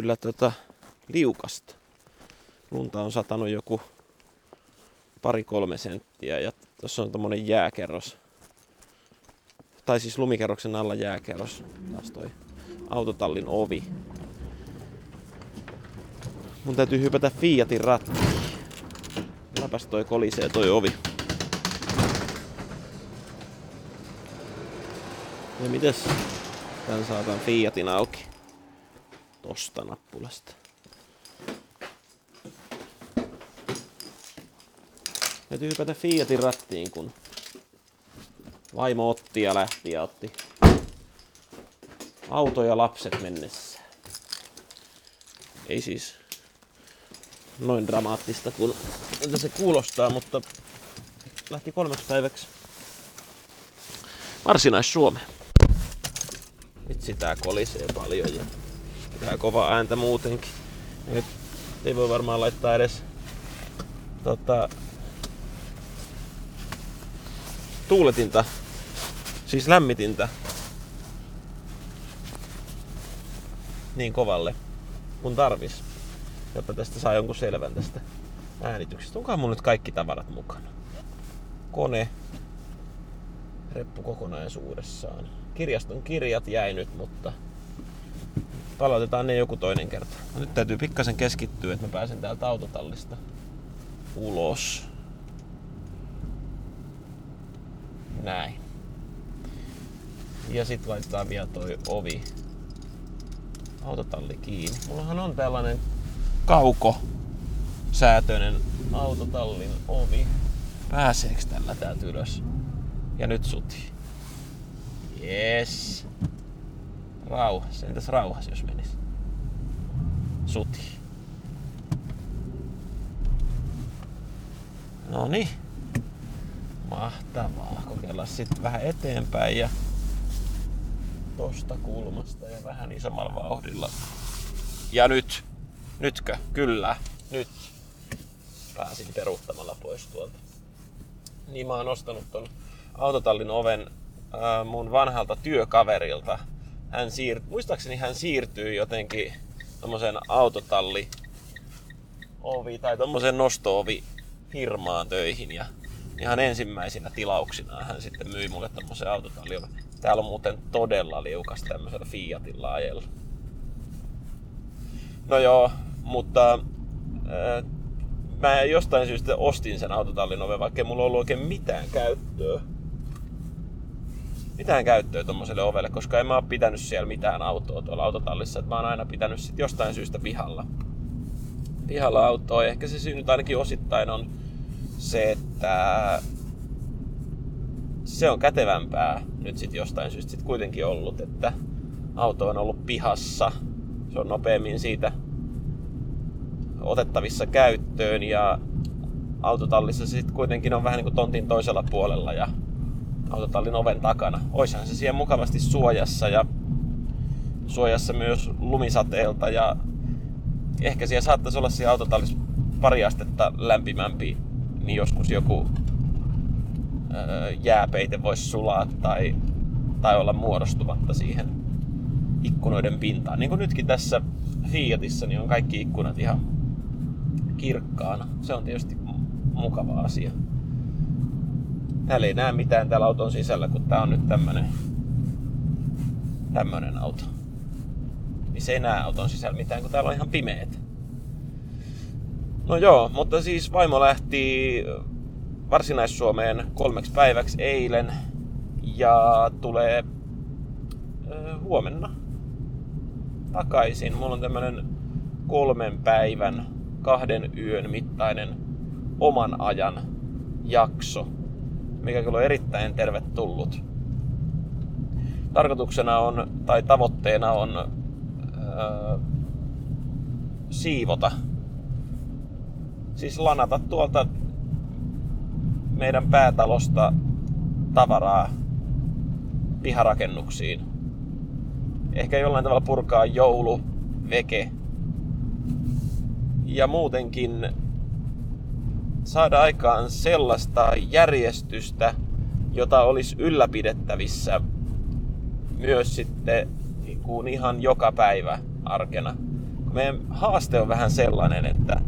kyllä tota, liukasta. Lunta on satanut joku pari-kolme senttiä ja tuossa on tommonen jääkerros. Tai siis lumikerroksen alla jääkerros. Taas toi autotallin ovi. Mun täytyy hypätä Fiatin rattiin. Läpäs toi kolisee toi ovi. Ja mites tän saatan Fiatin auki? Tosta nappulasta. Täytyy hypätä Fiatin rattiin, kun vaimo otti ja lähti ja otti auto ja lapset mennessä. Ei siis noin dramaattista kuin se kuulostaa, mutta lähti kolmeksi päiväksi varsinais-Suomeen. Vitsi tää kolisee paljon ja tää kova ääntä muutenkin. Nyt ei voi varmaan laittaa edes tota, tuuletinta, siis lämmitintä niin kovalle kun tarvis, jotta tästä saa jonkun selvän tästä äänityksestä. Onkohan mun nyt kaikki tavarat mukana? Kone, reppu kokonaisuudessaan. Kirjaston kirjat jäi nyt, mutta palautetaan ne joku toinen kerta. Nyt täytyy pikkasen keskittyä, että mä pääsen täältä autotallista ulos. Näin. Ja sit laitetaan vielä toi ovi autotalli kiinni. Mullahan on tällainen kauko säätöinen autotallin ovi. Pääseeks tällä täältä ylös? Ja nyt suti. Yes. Rauhassa. Entäs rauhassa jos menis? Suti. No niin. Mahtavaa. Kokeillaan sitten vähän eteenpäin ja tosta kulmasta ja vähän isommalla vauhdilla. Ja nyt. Nytkö? Kyllä. Nyt. Pääsin peruuttamalla pois tuolta. Niin mä oon ostanut ton autotallin oven äh, mun vanhalta työkaverilta. Hän siir... Muistaakseni hän siirtyi jotenkin tommoseen autotalli ovi tai tommoseen nosto-ovi firmaan töihin ja ihan ensimmäisinä tilauksina hän sitten myi mulle tommosen autotallin Täällä on muuten todella liukas tämmöisellä Fiatilla ajella. No joo, mutta äh, mä jostain syystä ostin sen autotallin oven, vaikka mulla ollut oikein mitään käyttöä. Mitään käyttöä tommoselle ovelle, koska en mä oo pitänyt siellä mitään autoa tuolla autotallissa. Et mä oon aina pitänyt sit jostain syystä pihalla. Pihalla autoa. Ehkä se syy nyt ainakin osittain on se, että se on kätevämpää nyt sitten jostain syystä sit kuitenkin ollut, että auto on ollut pihassa. Se on nopeammin siitä otettavissa käyttöön ja autotallissa se sitten kuitenkin on vähän niin kuin tontin toisella puolella ja autotallin oven takana. Oishan se siihen mukavasti suojassa ja suojassa myös lumisateelta ja ehkä siellä saattaisi olla siellä autotallissa pari astetta lämpimämpi, niin joskus joku jääpeite voisi sulaa tai, tai olla muodostumatta siihen ikkunoiden pintaan. Niin kuin nytkin tässä Fiatissa, niin on kaikki ikkunat ihan kirkkaana. Se on tietysti mukava asia. Täällä ei näe mitään täällä auton sisällä, kun tää on nyt tämmönen, tämmönen auto. Niin se ei näe auton sisällä mitään, kun täällä on ihan pimeet. No joo, mutta siis vaimo lähti Varsinais-Suomeen kolmeksi päiväksi eilen ja tulee huomenna takaisin. Mulla on tämmönen kolmen päivän, kahden yön mittainen oman ajan jakso, mikä kyllä on erittäin tervetullut. Tarkoituksena on, tai tavoitteena on ö, siivota, siis lanata tuolta meidän päätalosta tavaraa piharakennuksiin. Ehkä jollain tavalla purkaa joulu, veke, ja muutenkin saada aikaan sellaista järjestystä, jota olisi ylläpidettävissä myös sitten niin kuin ihan joka päivä arkena. Meidän haaste on vähän sellainen, että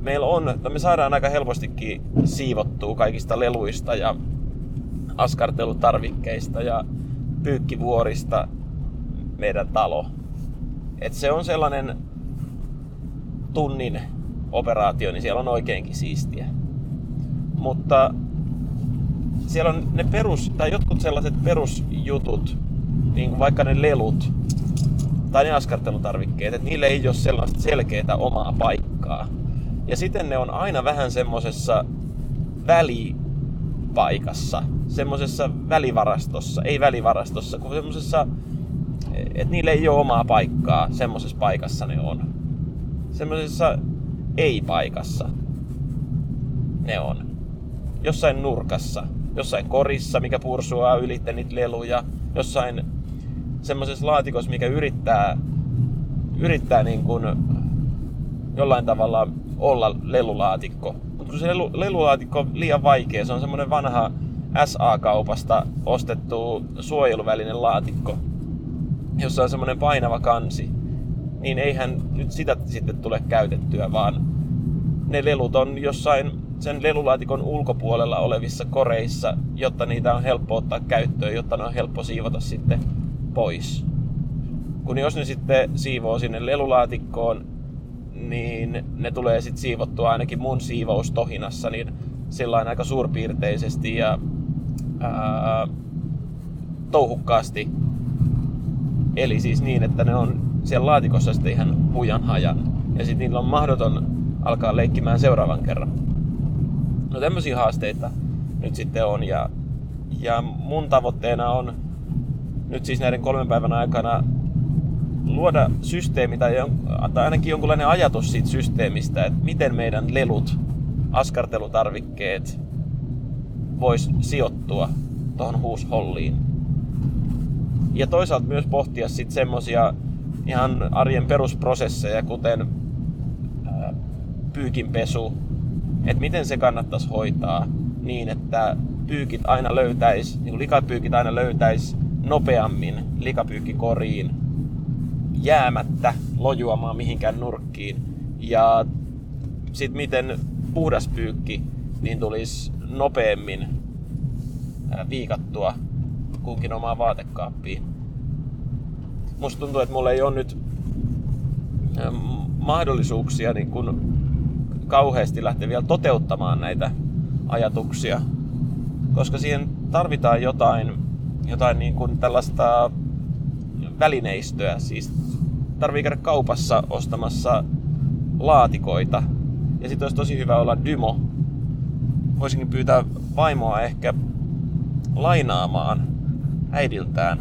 meillä on, että no me saadaan aika helpostikin siivottua kaikista leluista ja askartelutarvikkeista ja pyykkivuorista meidän talo. Et se on sellainen tunnin operaatio, niin siellä on oikeinkin siistiä. Mutta siellä on ne perus, tai jotkut sellaiset perusjutut, niin kuin vaikka ne lelut tai ne askartelutarvikkeet, että niille ei ole sellaista selkeää omaa paikkaa. Ja sitten ne on aina vähän semmosessa välipaikassa, semmosessa välivarastossa, ei välivarastossa, kun semmosessa, että niille ei ole omaa paikkaa, semmosessa paikassa ne on. Semmosessa ei-paikassa ne on. Jossain nurkassa, jossain korissa, mikä pursuaa ylitte niitä leluja, jossain semmoisessa laatikossa, mikä yrittää, yrittää niin kuin jollain tavalla olla lelulaatikko. Mutta kun se lelu, lelulaatikko on liian vaikea, se on semmoinen vanha SA-kaupasta ostettu suojeluvälinen laatikko, jossa on semmoinen painava kansi, niin eihän nyt sitä sitten tule käytettyä, vaan ne lelut on jossain sen lelulaatikon ulkopuolella olevissa koreissa, jotta niitä on helppo ottaa käyttöön, jotta ne on helppo siivota sitten pois. Kun jos ne sitten siivoo sinne lelulaatikkoon, niin ne tulee sitten siivottua ainakin mun siivoustohinassa niin sillä aika suurpiirteisesti ja ää, touhukkaasti. Eli siis niin, että ne on siellä laatikossa sitten ihan hujan hajan. Ja sitten niillä on mahdoton alkaa leikkimään seuraavan kerran. No tämmöisiä haasteita nyt sitten on ja, ja mun tavoitteena on nyt siis näiden kolmen päivän aikana luoda systeemi tai, tai ainakin jonkunlainen ajatus siitä systeemistä, että miten meidän lelut, askartelutarvikkeet vois sijoittua tuohon huusholliin. Ja toisaalta myös pohtia sitten semmosia ihan arjen perusprosesseja, kuten pyykinpesu, että miten se kannattaisi hoitaa niin, että pyykit aina löytäisi, niin likapyykit aina löytäisi nopeammin likapyykkikoriin jäämättä lojuamaan mihinkään nurkkiin. Ja sitten miten puhdas pyykki niin tulisi nopeammin viikattua kunkin omaan vaatekaappiin. Musta tuntuu, että mulla ei ole nyt mahdollisuuksia niin kun kauheasti lähteä vielä toteuttamaan näitä ajatuksia, koska siihen tarvitaan jotain jotain niin kuin tällaista välineistöä. Siis tarvii käydä kaupassa ostamassa laatikoita. Ja sitten olisi tosi hyvä olla dymo. Voisinkin pyytää vaimoa ehkä lainaamaan äidiltään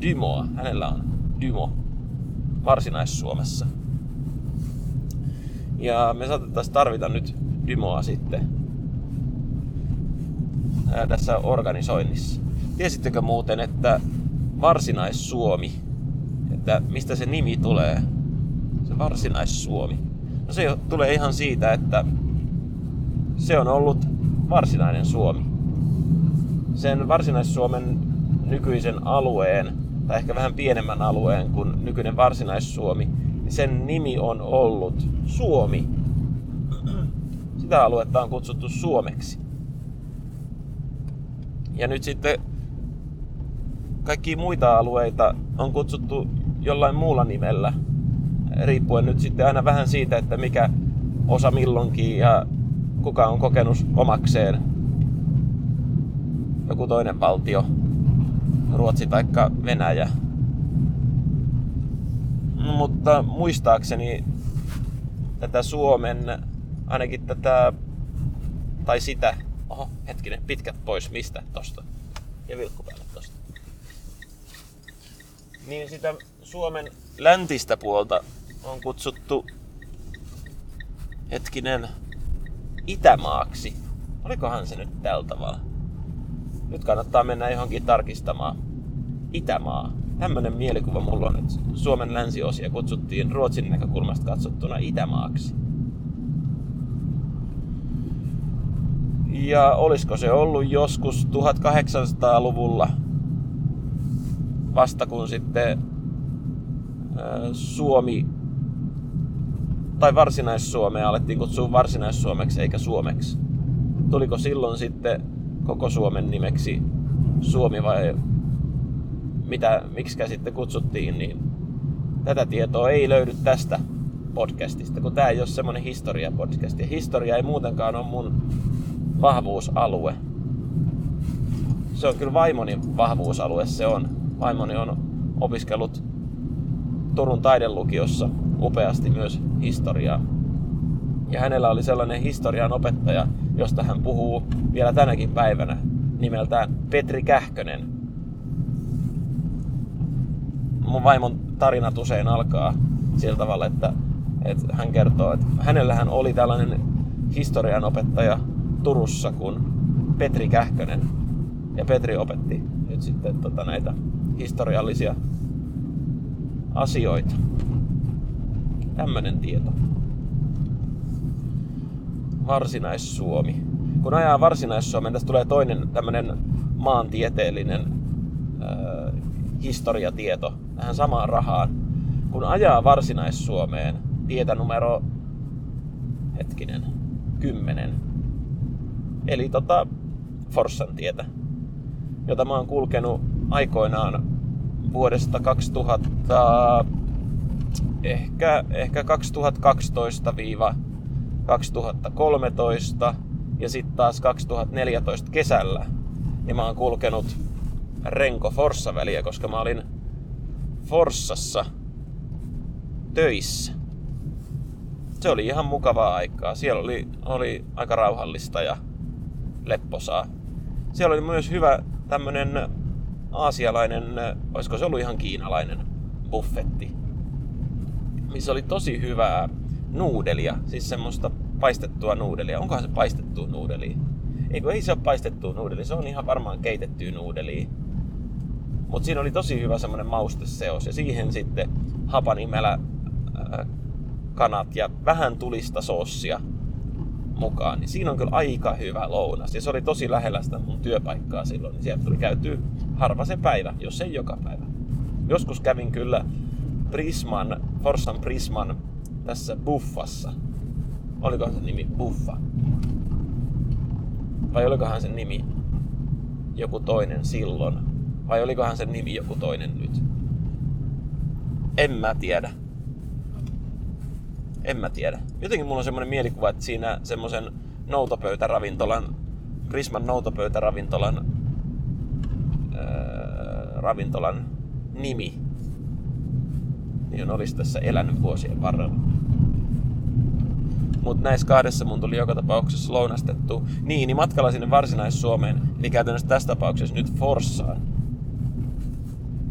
dymoa. Hänellä on dymo Varsinais-Suomessa. Ja me saatettaisiin tarvita nyt dymoa sitten tässä organisoinnissa. Tiesittekö muuten, että Varsinais-Suomi, että mistä se nimi tulee? Se Varsinais-Suomi. No se tulee ihan siitä, että se on ollut varsinainen Suomi. Sen Varsinais-Suomen nykyisen alueen, tai ehkä vähän pienemmän alueen kuin nykyinen Varsinais-Suomi, niin sen nimi on ollut Suomi. Sitä aluetta on kutsuttu Suomeksi. Ja nyt sitten kaikki muita alueita on kutsuttu jollain muulla nimellä, riippuen nyt sitten aina vähän siitä, että mikä osa milloinkin ja kuka on kokenut omakseen joku toinen valtio, Ruotsi tai Venäjä. Mutta muistaakseni tätä Suomen, ainakin tätä, tai sitä, oho, hetkinen, pitkät pois, mistä tosta? Ja vilkku päälle tosta niin sitä Suomen läntistä puolta on kutsuttu hetkinen Itämaaksi. Olikohan se nyt tällä tavalla? nyt kannattaa mennä johonkin tarkistamaan. Itämaa. Tämmöinen mielikuva mulla on, että Suomen länsiosia kutsuttiin Ruotsin näkökulmasta katsottuna Itämaaksi. Ja olisiko se ollut joskus 1800-luvulla, vasta kun sitten Suomi tai Varsinais-Suomea alettiin kutsua Varsinais-Suomeksi eikä Suomeksi. Tuliko silloin sitten koko Suomen nimeksi Suomi vai mitä, miksi sitten kutsuttiin, niin tätä tietoa ei löydy tästä podcastista, kun tämä ei ole semmoinen historia-podcast. Ja historia ei muutenkaan ole mun vahvuusalue. Se on kyllä vaimoni vahvuusalue, se on. Vaimoni on opiskellut Turun taidelukiossa upeasti myös historiaa. Ja hänellä oli sellainen historian opettaja, josta hän puhuu vielä tänäkin päivänä, nimeltään Petri Kähkönen. Mun vaimon tarinat usein alkaa sillä tavalla, että, että hän kertoo, että hänellähän oli tällainen historian opettaja Turussa kuin Petri Kähkönen. Ja Petri opetti nyt sitten tota, näitä historiallisia asioita. Tämmönen tieto. Varsinais-Suomi. Kun ajaa Varsinais-Suomeen, tästä tulee toinen tämmönen maantieteellinen äh, historiatieto tähän samaan rahaan. Kun ajaa Varsinais-Suomeen, tietä numero, hetkinen, 10, eli tota Forssan tietä, jota mä oon kulkenut aikoinaan vuodesta 2000, ehkä, ehkä 2012-2013 ja sitten taas 2014 kesällä. Ja mä oon kulkenut Renko Forssa väliä, koska mä olin Forssassa töissä. Se oli ihan mukavaa aikaa. Siellä oli, oli aika rauhallista ja lepposaa. Siellä oli myös hyvä tämmönen aasialainen, olisiko se ollut ihan kiinalainen buffetti, missä oli tosi hyvää nuudelia, siis semmoista paistettua nuudelia. Onkohan se paistettu nuudeli? Eikö ei se ole paistettu nuudeli, se on ihan varmaan keitetty nuudeli. Mutta siinä oli tosi hyvä semmoinen mausteseos ja siihen sitten hapanimellä äh, kanat ja vähän tulista soossia mukaan, niin siinä on kyllä aika hyvä lounas. Ja se oli tosi lähellä sitä mun työpaikkaa silloin, niin sieltä tuli käyty harva se päivä, jos ei joka päivä. Joskus kävin kyllä Prisman, Forssan Prisman tässä Buffassa. Olikohan se nimi Buffa? Vai olikohan se nimi joku toinen silloin? Vai olikohan se nimi joku toinen nyt? En mä tiedä en mä tiedä. Jotenkin mulla on semmoinen mielikuva, että siinä semmoisen noutopöytäravintolan, Prisman noutopöytäravintolan ää, ravintolan nimi niin olisi tässä elänyt vuosien varrella. Mutta näissä kahdessa mun tuli joka tapauksessa lounastettu. Niin, niin matkalla sinne Varsinais-Suomeen, eli käytännössä tässä tapauksessa nyt Forssaan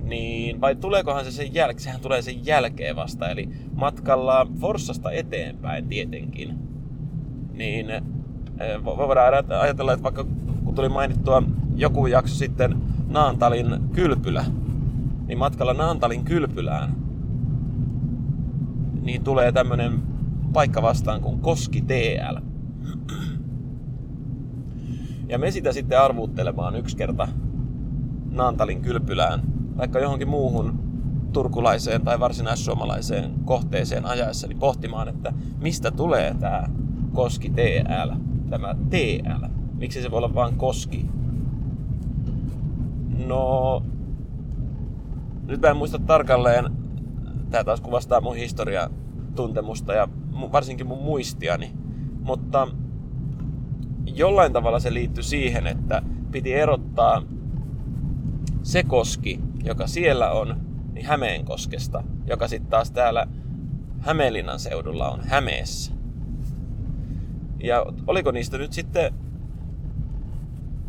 niin vai tuleekohan se sen jälkeen? Sehän tulee sen jälkeen vasta, eli matkalla Forssasta eteenpäin tietenkin. Niin eh, voidaan ajatella, että vaikka kun tuli mainittua joku jakso sitten Naantalin kylpylä, niin matkalla Naantalin kylpylään niin tulee tämmönen paikka vastaan kuin Koski TL. Ja me sitä sitten arvuuttelemaan yksi kerta Naantalin kylpylään vaikka johonkin muuhun turkulaiseen tai varsinaissuomalaiseen kohteeseen ajaessa, niin pohtimaan, että mistä tulee tämä Koski TL, tämä TL. Miksi se voi olla vain Koski? No, nyt mä en muista tarkalleen, tämä taas kuvastaa mun historiatuntemusta ja varsinkin mun muistiani, mutta jollain tavalla se liittyy siihen, että piti erottaa se koski, joka siellä on, niin Hämeenkoskesta, joka sitten taas täällä Hämeenlinnan seudulla on Hämeessä. Ja oliko niistä nyt sitten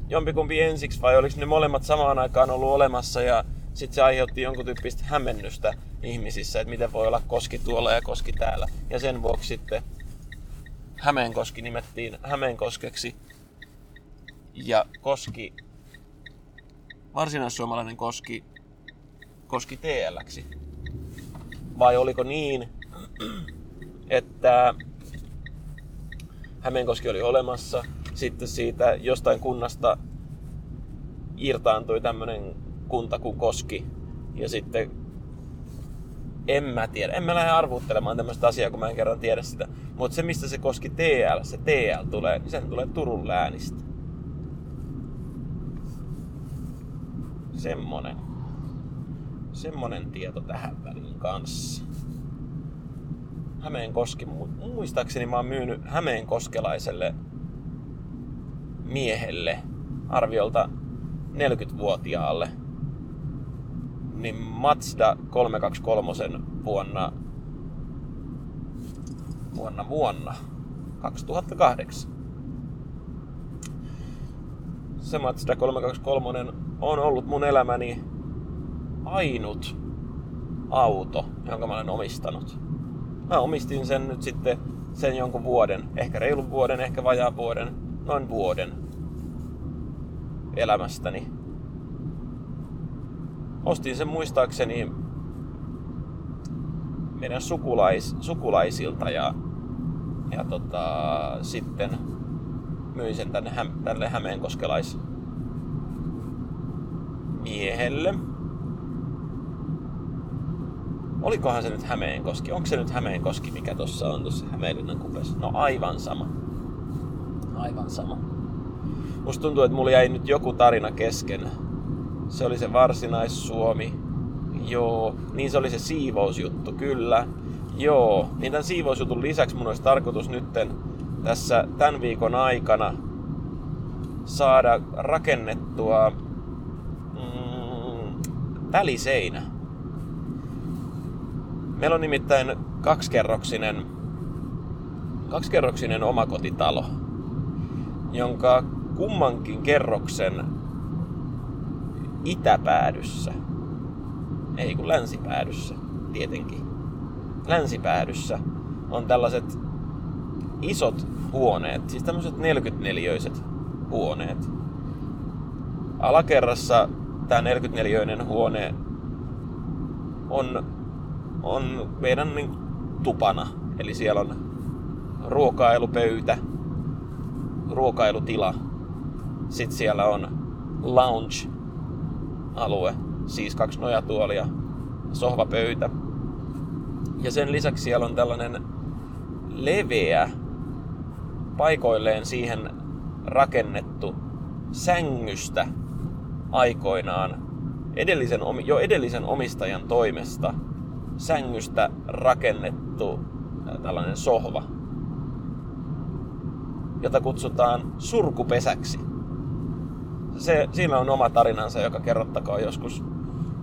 jompikumpi ensiksi vai oliko ne molemmat samaan aikaan ollut olemassa ja sitten se aiheutti jonkun tyyppistä hämmennystä ihmisissä, että miten voi olla koski tuolla ja koski täällä. Ja sen vuoksi sitten Hämeenkoski nimettiin Hämeenkoskeksi ja koski varsinaissuomalainen koski, koski TLksi? Vai oliko niin, että Hämeenkoski oli olemassa, sitten siitä jostain kunnasta irtaantui tämmönen kunta kuin Koski. Ja sitten en mä tiedä. En mä lähde arvuuttelemaan tämmöistä asiaa, kun mä en kerran tiedä sitä. Mutta se, mistä se koski TL, se TL tulee, niin sehän tulee Turun läänistä. Semmonen. Semmonen tieto tähän väliin kanssa. Hämeenkoski, muistaakseni mä oon myynyt Hämeenkoskelaiselle miehelle arviolta 40-vuotiaalle niin Mazda 323 vuonna vuonna vuonna 2008. Se Mazda 323 on ollut mun elämäni ainut auto, jonka mä olen omistanut. Mä omistin sen nyt sitten sen jonkun vuoden, ehkä reilun vuoden, ehkä vajaa vuoden, noin vuoden elämästäni. Ostin sen muistaakseni meidän sukulais, sukulaisilta ja, ja tota, sitten myin sen tänne, tälle Hämeenkoskelais miehelle. Olikohan se nyt Hämeenkoski? Onko se nyt Hämeenkoski, mikä tuossa on tuossa Hämeenlinnan kupessa? No aivan sama. Aivan sama. Musta tuntuu, että mulla jäi nyt joku tarina kesken. Se oli se varsinais-Suomi. Joo. Niin se oli se siivousjuttu, kyllä. Joo. Niin tämän siivousjutun lisäksi mun olisi tarkoitus nytten tässä tämän viikon aikana saada rakennettua mm, väliseinä. Meillä on nimittäin kaksikerroksinen, kaksikerroksinen omakotitalo, jonka kummankin kerroksen itäpäädyssä, ei kun länsipäädyssä tietenkin, länsipäädyssä on tällaiset isot huoneet, siis tämmöiset 44-öiset huoneet. Alakerrassa tämä 44-öinen huone on, on meidän niin, tupana. Eli siellä on ruokailupöytä, ruokailutila. Sitten siellä on lounge-alue, siis kaksi nojatuolia, sohvapöytä. Ja sen lisäksi siellä on tällainen leveä, paikoilleen siihen rakennettu sängystä aikoinaan edellisen, jo edellisen omistajan toimesta sängystä rakennettu tällainen sohva, jota kutsutaan surkupesäksi. Se, siinä on oma tarinansa, joka kerrottakoon joskus,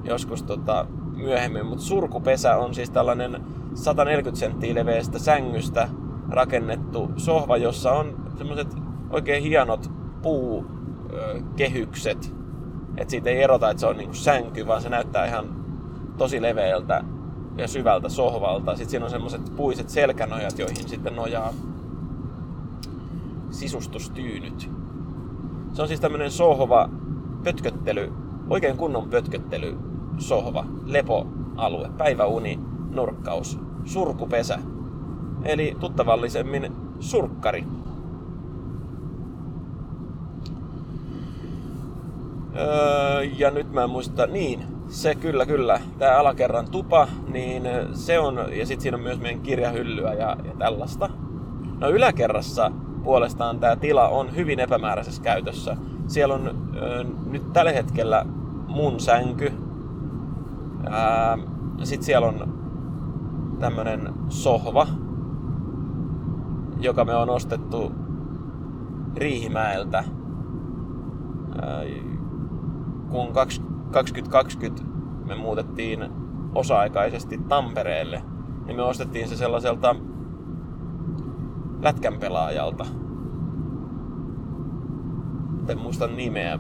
joskus tota, myöhemmin, mutta surkupesä on siis tällainen 140 senttiä leveästä sängystä rakennettu sohva, jossa on semmoiset oikein hienot puukehykset. Että siitä ei erota, että se on niinku sänky, vaan se näyttää ihan tosi leveältä ja syvältä sohvalta. Sitten siinä on semmoiset puiset selkänojat, joihin sitten nojaa sisustustyynyt. Se on siis tämmönen sohva, pötköttely, oikein kunnon pötköttely sohva, lepoalue, päiväuni, nurkkaus, surkupesä. Eli tuttavallisemmin surkkari. Öö, ja nyt mä en muista, niin, se kyllä kyllä, tämä alakerran tupa, niin se on, ja sitten siinä on myös meidän kirjahyllyä ja, ja tällaista. No yläkerrassa puolestaan tämä tila on hyvin epämääräisessä käytössä. Siellä on ö, nyt tällä hetkellä mun sänky. Sitten siellä on tämmönen sohva, joka me on ostettu Riihimäeltä. Ää, kun 2020 me muutettiin osa-aikaisesti Tampereelle, niin me ostettiin se sellaiselta lätkän pelaajalta. En muista nimeä,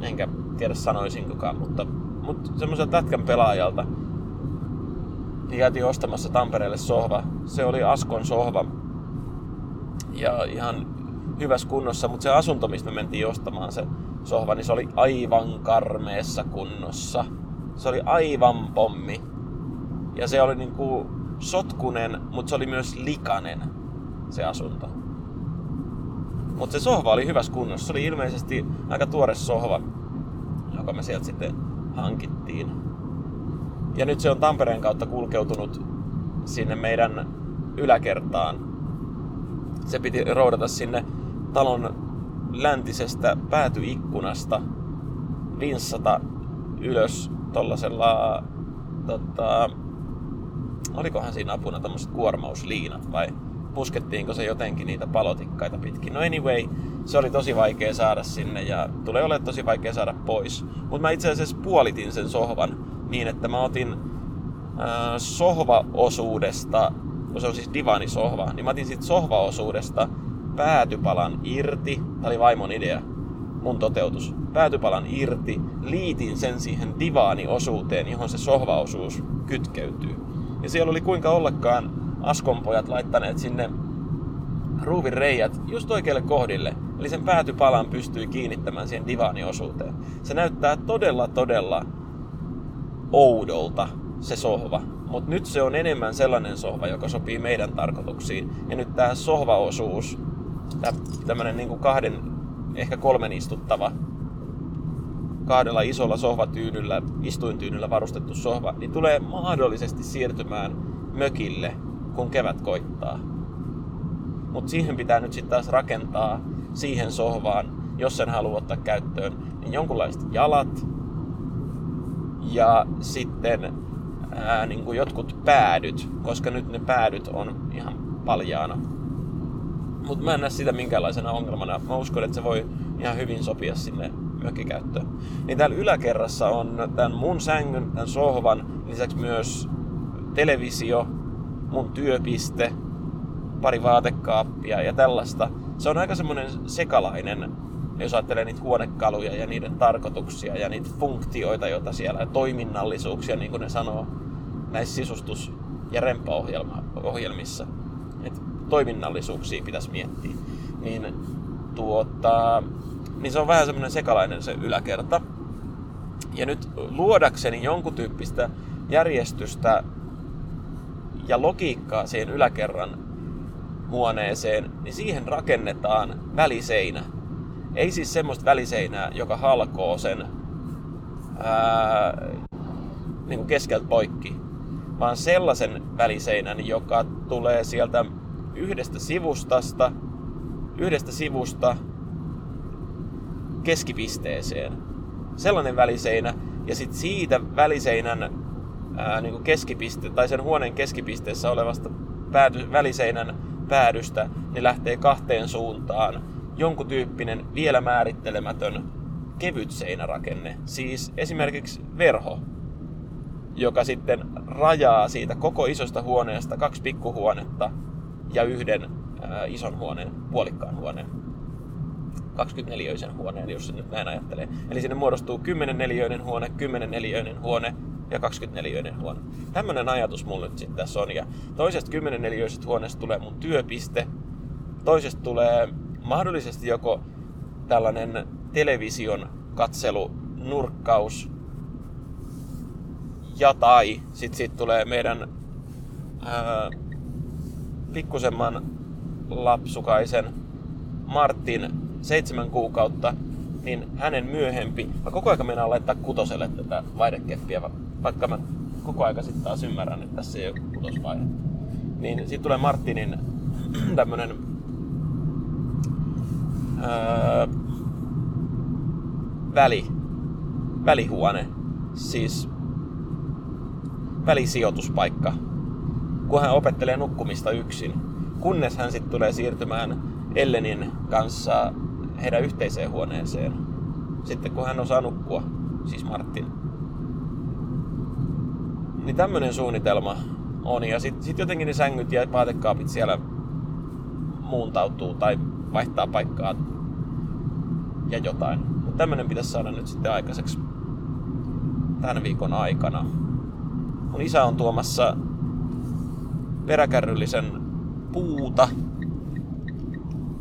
enkä tiedä sanoisinkokaan, mutta, mutta semmoiselta lätkän pelaajalta niin käytiin ostamassa Tampereelle sohva. Se oli Askon sohva ja ihan hyvässä kunnossa, mutta se asunto, mistä me mentiin ostamaan se sohva, niin se oli aivan karmeessa kunnossa. Se oli aivan pommi. Ja se oli niinku sotkunen, mutta se oli myös likanen se asunto. Mutta se sohva oli hyvässä kunnossa. Se oli ilmeisesti aika tuore sohva, joka me sieltä sitten hankittiin. Ja nyt se on Tampereen kautta kulkeutunut sinne meidän yläkertaan. Se piti roudata sinne talon läntisestä päätyikkunasta vinssata ylös tollasella tota, olikohan siinä apuna tämmöiset kuormausliinat vai puskettiinko se jotenkin niitä palotikkaita pitkin. No anyway, se oli tosi vaikea saada sinne ja tulee olemaan tosi vaikea saada pois. Mutta mä itse asiassa puolitin sen sohvan niin, että mä otin äh, sohvaosuudesta, kun se on siis divanisohva, niin mä otin siitä sohvaosuudesta päätypalan irti. Tämä oli vaimon idea, mun toteutus. Päätypalan irti, liitin sen siihen divaaniosuuteen, johon se sohvaosuus kytkeytyy. Ja siellä oli kuinka ollakaan askonpojat laittaneet sinne ruuvin reijät just oikealle kohdille. Eli sen päätypalan pystyi kiinnittämään siihen divaaniosuuteen. Se näyttää todella, todella oudolta se sohva. Mutta nyt se on enemmän sellainen sohva, joka sopii meidän tarkoituksiin. Ja nyt tämä sohvaosuus, tämmöinen niinku kahden, ehkä kolmen istuttava, kahdella isolla sohvatyynyllä, istuintyynyllä varustettu sohva, niin tulee mahdollisesti siirtymään mökille, kun kevät koittaa. Mutta siihen pitää nyt sitten taas rakentaa siihen sohvaan, jos sen haluaa ottaa käyttöön, niin jonkunlaiset jalat ja sitten ää, niin kuin jotkut päädyt, koska nyt ne päädyt on ihan paljaana. Mutta mä en näe sitä minkäänlaisena ongelmana. Mä uskon, että se voi ihan hyvin sopia sinne mökkikäyttöön. Niin täällä yläkerrassa on tämän mun sängyn, tämän sohvan, lisäksi myös televisio, mun työpiste, pari vaatekaappia ja tällaista. Se on aika semmoinen sekalainen, jos ajattelee niitä huonekaluja ja niiden tarkoituksia ja niitä funktioita, joita siellä, ja toiminnallisuuksia, niin kuin ne sanoo näissä sisustus- ja rempaohjelmissa. Että toiminnallisuuksia pitäisi miettiä. Niin, tuota, niin se on vähän semmoinen sekalainen se yläkerta. Ja nyt luodakseni jonkun tyyppistä järjestystä ja logiikkaa siihen yläkerran huoneeseen, niin siihen rakennetaan väliseinä. Ei siis semmoista väliseinää, joka halkoo sen ää, niin kuin keskeltä poikki, vaan sellaisen väliseinän, joka tulee sieltä yhdestä sivustasta, yhdestä sivusta keskipisteeseen. Sellainen väliseinä, ja sitten siitä väliseinän ää, niin kuin keskipiste, tai sen huoneen keskipisteessä olevasta pääty, väliseinän päädystä, niin lähtee kahteen suuntaan jonkun tyyppinen vielä määrittelemätön kevyt seinärakenne. Siis esimerkiksi verho, joka sitten rajaa siitä koko isosta huoneesta kaksi pikkuhuonetta ja yhden ää, ison huoneen, puolikkaan huoneen. 24-öisen huoneen, jos nyt näin ajattelee. Eli sinne muodostuu 10-neliöinen huone, 10-neliöinen huone ja 24 huone. Tämmönen ajatus mulla nyt sitten tässä on. Ja toisesta 10 neliöisestä huoneesta tulee mun työpiste. Toisesta tulee mahdollisesti joko tällainen television katselu, nurkkaus, ja tai sit siitä tulee meidän ää, pikkusemman lapsukaisen Martin seitsemän kuukautta, niin hänen myöhempi, mä koko ajan meinaan laittaa kutoselle tätä vaihdekeppiä, vaikka mä koko aika sitten taas ymmärrän, että tässä ei ole kutosvaihe. Niin sitten tulee Martinin tämmönen öö, väli, välihuone, siis välisijoituspaikka, kun hän opettelee nukkumista yksin. Kunnes hän sitten tulee siirtymään Ellenin kanssa heidän yhteiseen huoneeseen. Sitten kun hän osaa nukkua, siis Martin. Niin tämmönen suunnitelma on. Ja sitten sit jotenkin ne sängyt ja vaatekaapit siellä muuntautuu tai vaihtaa paikkaa ja jotain. Mutta tämmönen pitäisi saada nyt sitten aikaiseksi tämän viikon aikana. Mun isä on tuomassa peräkärryllisen puuta.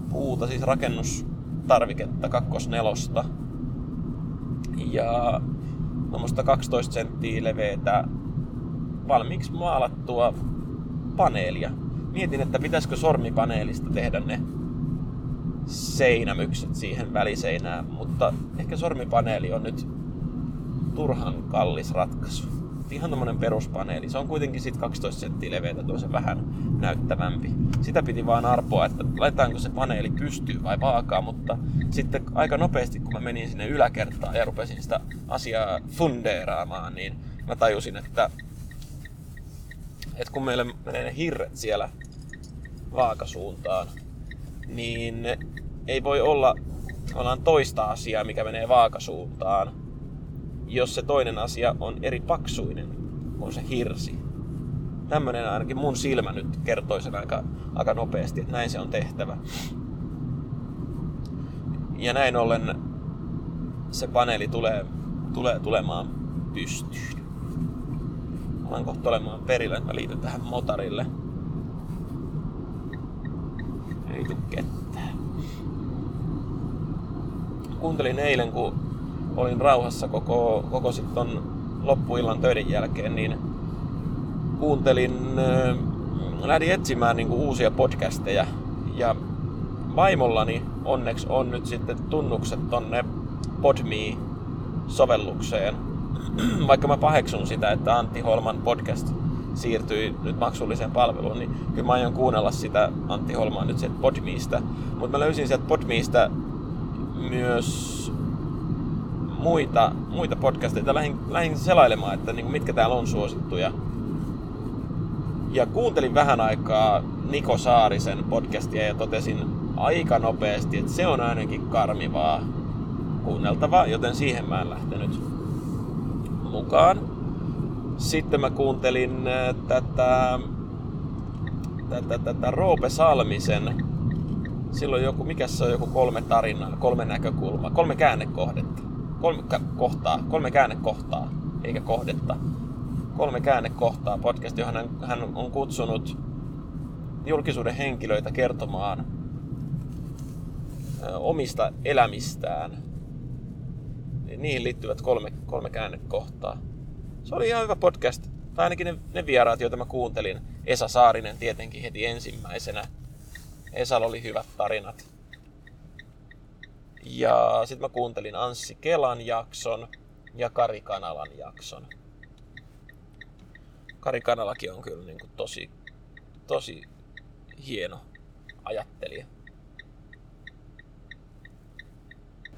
Puuta, siis rakennustarviketta, kakkosnelosta. Ja tuommoista 12 senttiä leveätä valmiiksi maalattua paneelia. Mietin, että pitäisikö sormipaneelista tehdä ne seinämykset siihen väliseinään, mutta ehkä sormipaneeli on nyt turhan kallis ratkaisu. Ihan tämmönen peruspaneeli. Se on kuitenkin sit 12 senttiä tuo se vähän näyttävämpi. Sitä piti vaan arpoa, että laitetaanko se paneeli pystyy vai vaakaa, mutta sitten aika nopeasti kun mä menin sinne yläkertaan ja rupesin sitä asiaa fundeeraamaan, niin mä tajusin, että, että kun meillä menee ne hirret siellä vaakasuuntaan, niin ei voi olla tavallaan toista asiaa, mikä menee vaakasuuntaan, jos se toinen asia on eri paksuinen kuin se hirsi. Tämmöinen ainakin mun silmä nyt kertoi sen aika, aika nopeasti, että näin se on tehtävä. Ja näin ollen se paneeli tulee, tulee tulemaan pystyyn. Alan kohta olemaan perillä, että mä liityn tähän motarille. Ei tuu ketään. Kuuntelin eilen, kun olin rauhassa koko, koko sitten loppuillan töiden jälkeen, niin kuuntelin, äh, lähdin etsimään niin kuin uusia podcasteja ja vaimollani onneksi on nyt sitten tunnukset tonne Podme-sovellukseen. Vaikka mä paheksun sitä, että Antti Holman podcast siirtyi nyt maksulliseen palveluun, niin kyllä mä aion kuunnella sitä Antti Holmaa nyt sieltä Podmeista. Mutta mä löysin sieltä Podmeista myös muita, muita podcasteja. Lähdin, lähdin selailemaan, että niin mitkä täällä on suosittuja. Ja kuuntelin vähän aikaa Niko Saarisen podcastia ja totesin aika nopeasti, että se on ainakin karmivaa kuunneltavaa, joten siihen mä en lähtenyt mukaan. Sitten mä kuuntelin äh, tätä, tätä, tätä Roope Salmisen, silloin joku, mikä se on joku kolme tarinaa, kolme näkökulmaa, kolme käännekohdetta kolme kohtaa, kolme käännekohtaa, eikä kohdetta. Kolme käännekohtaa podcast, johon hän, hän on kutsunut julkisuuden henkilöitä kertomaan omista elämistään. Niihin liittyvät kolme, kolme käännekohtaa. Se oli ihan hyvä podcast. Tai ainakin ne, ne vieraat, joita mä kuuntelin. Esa Saarinen tietenkin heti ensimmäisenä. Esalla oli hyvät tarinat. Ja sitten mä kuuntelin Anssi Kelan jakson ja Kari Kanalan jakson. Kari Kanalakin on kyllä niin kuin tosi, tosi hieno ajattelija.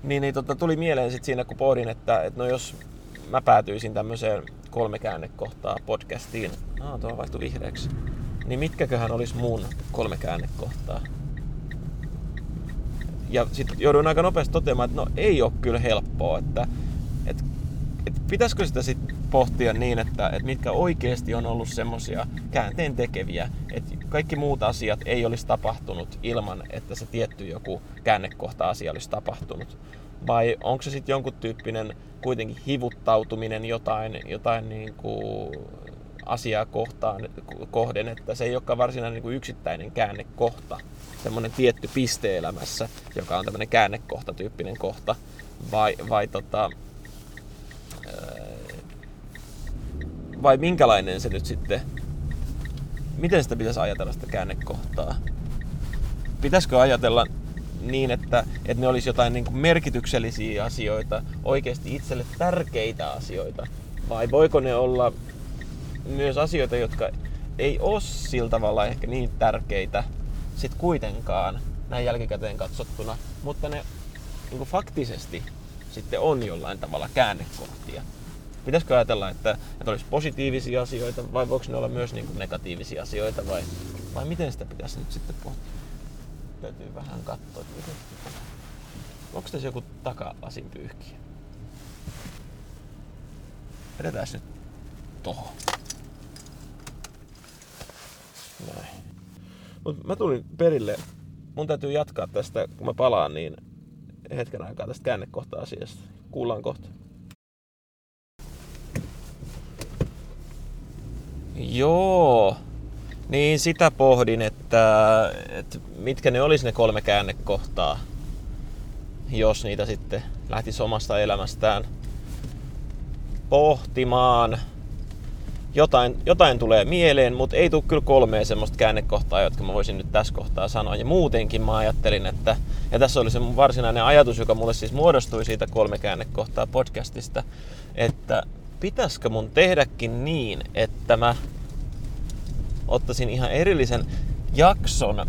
Niin, niin tota, tuli mieleen sitten siinä, kun pohdin, että, että no jos mä päätyisin tämmöiseen kolme käännekohtaa podcastiin, ah, tuo vaihtui vihreäksi, niin mitkäköhän olisi mun kolme käännekohtaa? ja sitten jouduin aika nopeasti toteamaan, että no ei ole kyllä helppoa, että, että, että pitäisikö sitä sitten pohtia niin, että, että mitkä oikeasti on ollut semmoisia käänteen tekeviä, että kaikki muut asiat ei olisi tapahtunut ilman, että se tietty joku käännekohta asia olisi tapahtunut. Vai onko se sitten jonkun tyyppinen kuitenkin hivuttautuminen jotain, jotain niin kuin asiaa kohtaan, kohden, että se ei olekaan varsinainen niin kuin yksittäinen käännekohta, semmoinen tietty piste elämässä, joka on tämmöinen käännekohta tyyppinen kohta, vai, vai, tota, vai minkälainen se nyt sitten, miten sitä pitäisi ajatella sitä käännekohtaa? Pitäisikö ajatella niin, että, että ne olisi jotain niin kuin merkityksellisiä asioita, oikeasti itselle tärkeitä asioita, vai voiko ne olla myös asioita, jotka ei ole sillä tavalla ehkä niin tärkeitä sit kuitenkaan näin jälkikäteen katsottuna, mutta ne niin faktisesti sitten on jollain tavalla käännekohtia. Pitäisikö ajatella, että, että olisi positiivisia asioita vai voiko ne olla myös niin kuin negatiivisia asioita vai, vai miten sitä pitäisi nyt sitten pohtia? Täytyy vähän katsoa, Onko tässä joku takalasin pyyhkiä? Vedetään nyt tohon. Näin. Mut mä tulin perille. Mun täytyy jatkaa tästä, kun mä palaan, niin hetken aikaa tästä käännekohta-asiasta. Kuullaan kohta. Joo. Niin sitä pohdin, että, että mitkä ne olisi ne kolme käännekohtaa, jos niitä sitten lähtisi omasta elämästään pohtimaan. jotain, jotain tulee mieleen, mutta ei tule kyllä kolmea semmoista käännekohtaa, jotka mä voisin nyt tässä kohtaa sanoa. Ja muutenkin mä ajattelin, että, ja tässä oli se mun varsinainen ajatus, joka mulle siis muodostui siitä kolme käännekohtaa podcastista, että pitäisikö mun tehdäkin niin, että mä ottaisin ihan erillisen jakson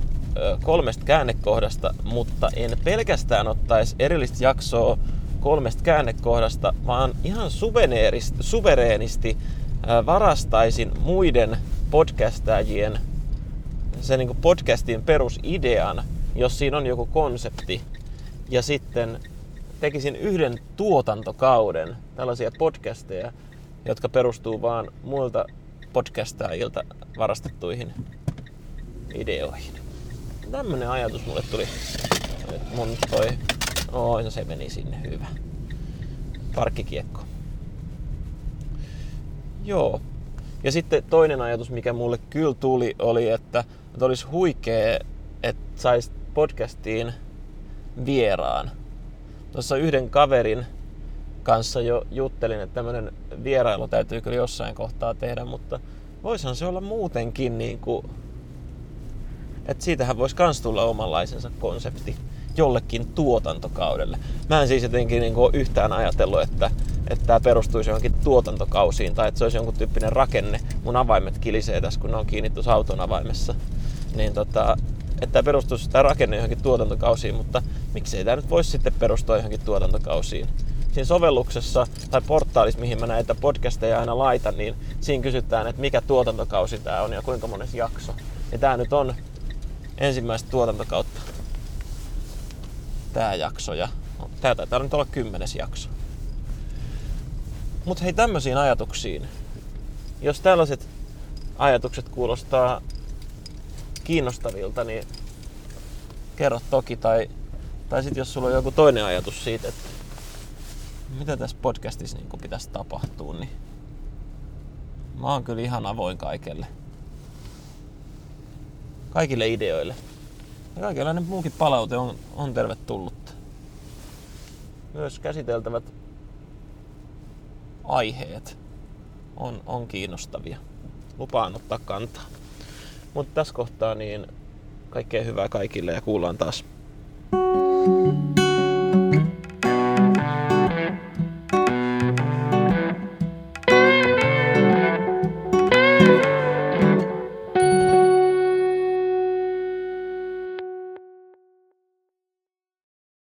kolmesta käännekohdasta, mutta en pelkästään ottaisi erillistä jaksoa kolmesta käännekohdasta, vaan ihan suvereenisti varastaisin muiden podcastajien sen niin podcastin perusidean, jos siinä on joku konsepti, ja sitten tekisin yhden tuotantokauden tällaisia podcasteja, jotka perustuu vaan muilta podcastajilta varastettuihin ideoihin. Tämmönen ajatus mulle tuli. Mun toi... Oi, no se meni sinne hyvä. Parkkikiekko. Joo. Ja sitten toinen ajatus, mikä mulle kyllä tuli, oli, että, että olisi huikea, että sais podcastiin vieraan. Tuossa yhden kaverin kanssa jo juttelin, että tämmöinen vierailu täytyy kyllä jossain kohtaa tehdä, mutta voisihan se olla muutenkin niin kuin, että siitähän voisi kans tulla omanlaisensa konsepti jollekin tuotantokaudelle. Mä en siis jotenkin niin kuin yhtään ajatellut, että, että tämä perustuisi johonkin tuotantokausiin tai että se olisi jonkun tyyppinen rakenne. Mun avaimet kilisee tässä, kun ne on kiinni tuossa auton avaimessa. Niin tota, että tämä perustuisi tämä rakenne johonkin tuotantokausiin, mutta miksei tämä nyt voisi sitten perustua johonkin tuotantokausiin. Siinä sovelluksessa tai portaalissa, mihin mä näitä podcasteja aina laitan, niin siinä kysytään, että mikä tuotantokausi tämä on ja kuinka monessa jakso. Ja tämä nyt on ensimmäistä tuotantokautta tämä jakso ja tää taitaa nyt olla kymmenes jakso. Mutta hei tämmöisiin ajatuksiin. Jos tällaiset ajatukset kuulostaa kiinnostavilta, niin kerro toki. Tai, tai sitten jos sulla on joku toinen ajatus siitä, että mitä tässä podcastissa niin pitäisi tapahtua, niin mä oon kyllä ihan avoin kaikelle. Kaikille ideoille. Ja kaikenlainen muukin palaute on, on tervetullut. Myös käsiteltävät aiheet on, on kiinnostavia. Lupaan ottaa kantaa. Mutta tässä kohtaa niin kaikkea hyvää kaikille ja kuullaan taas. thank you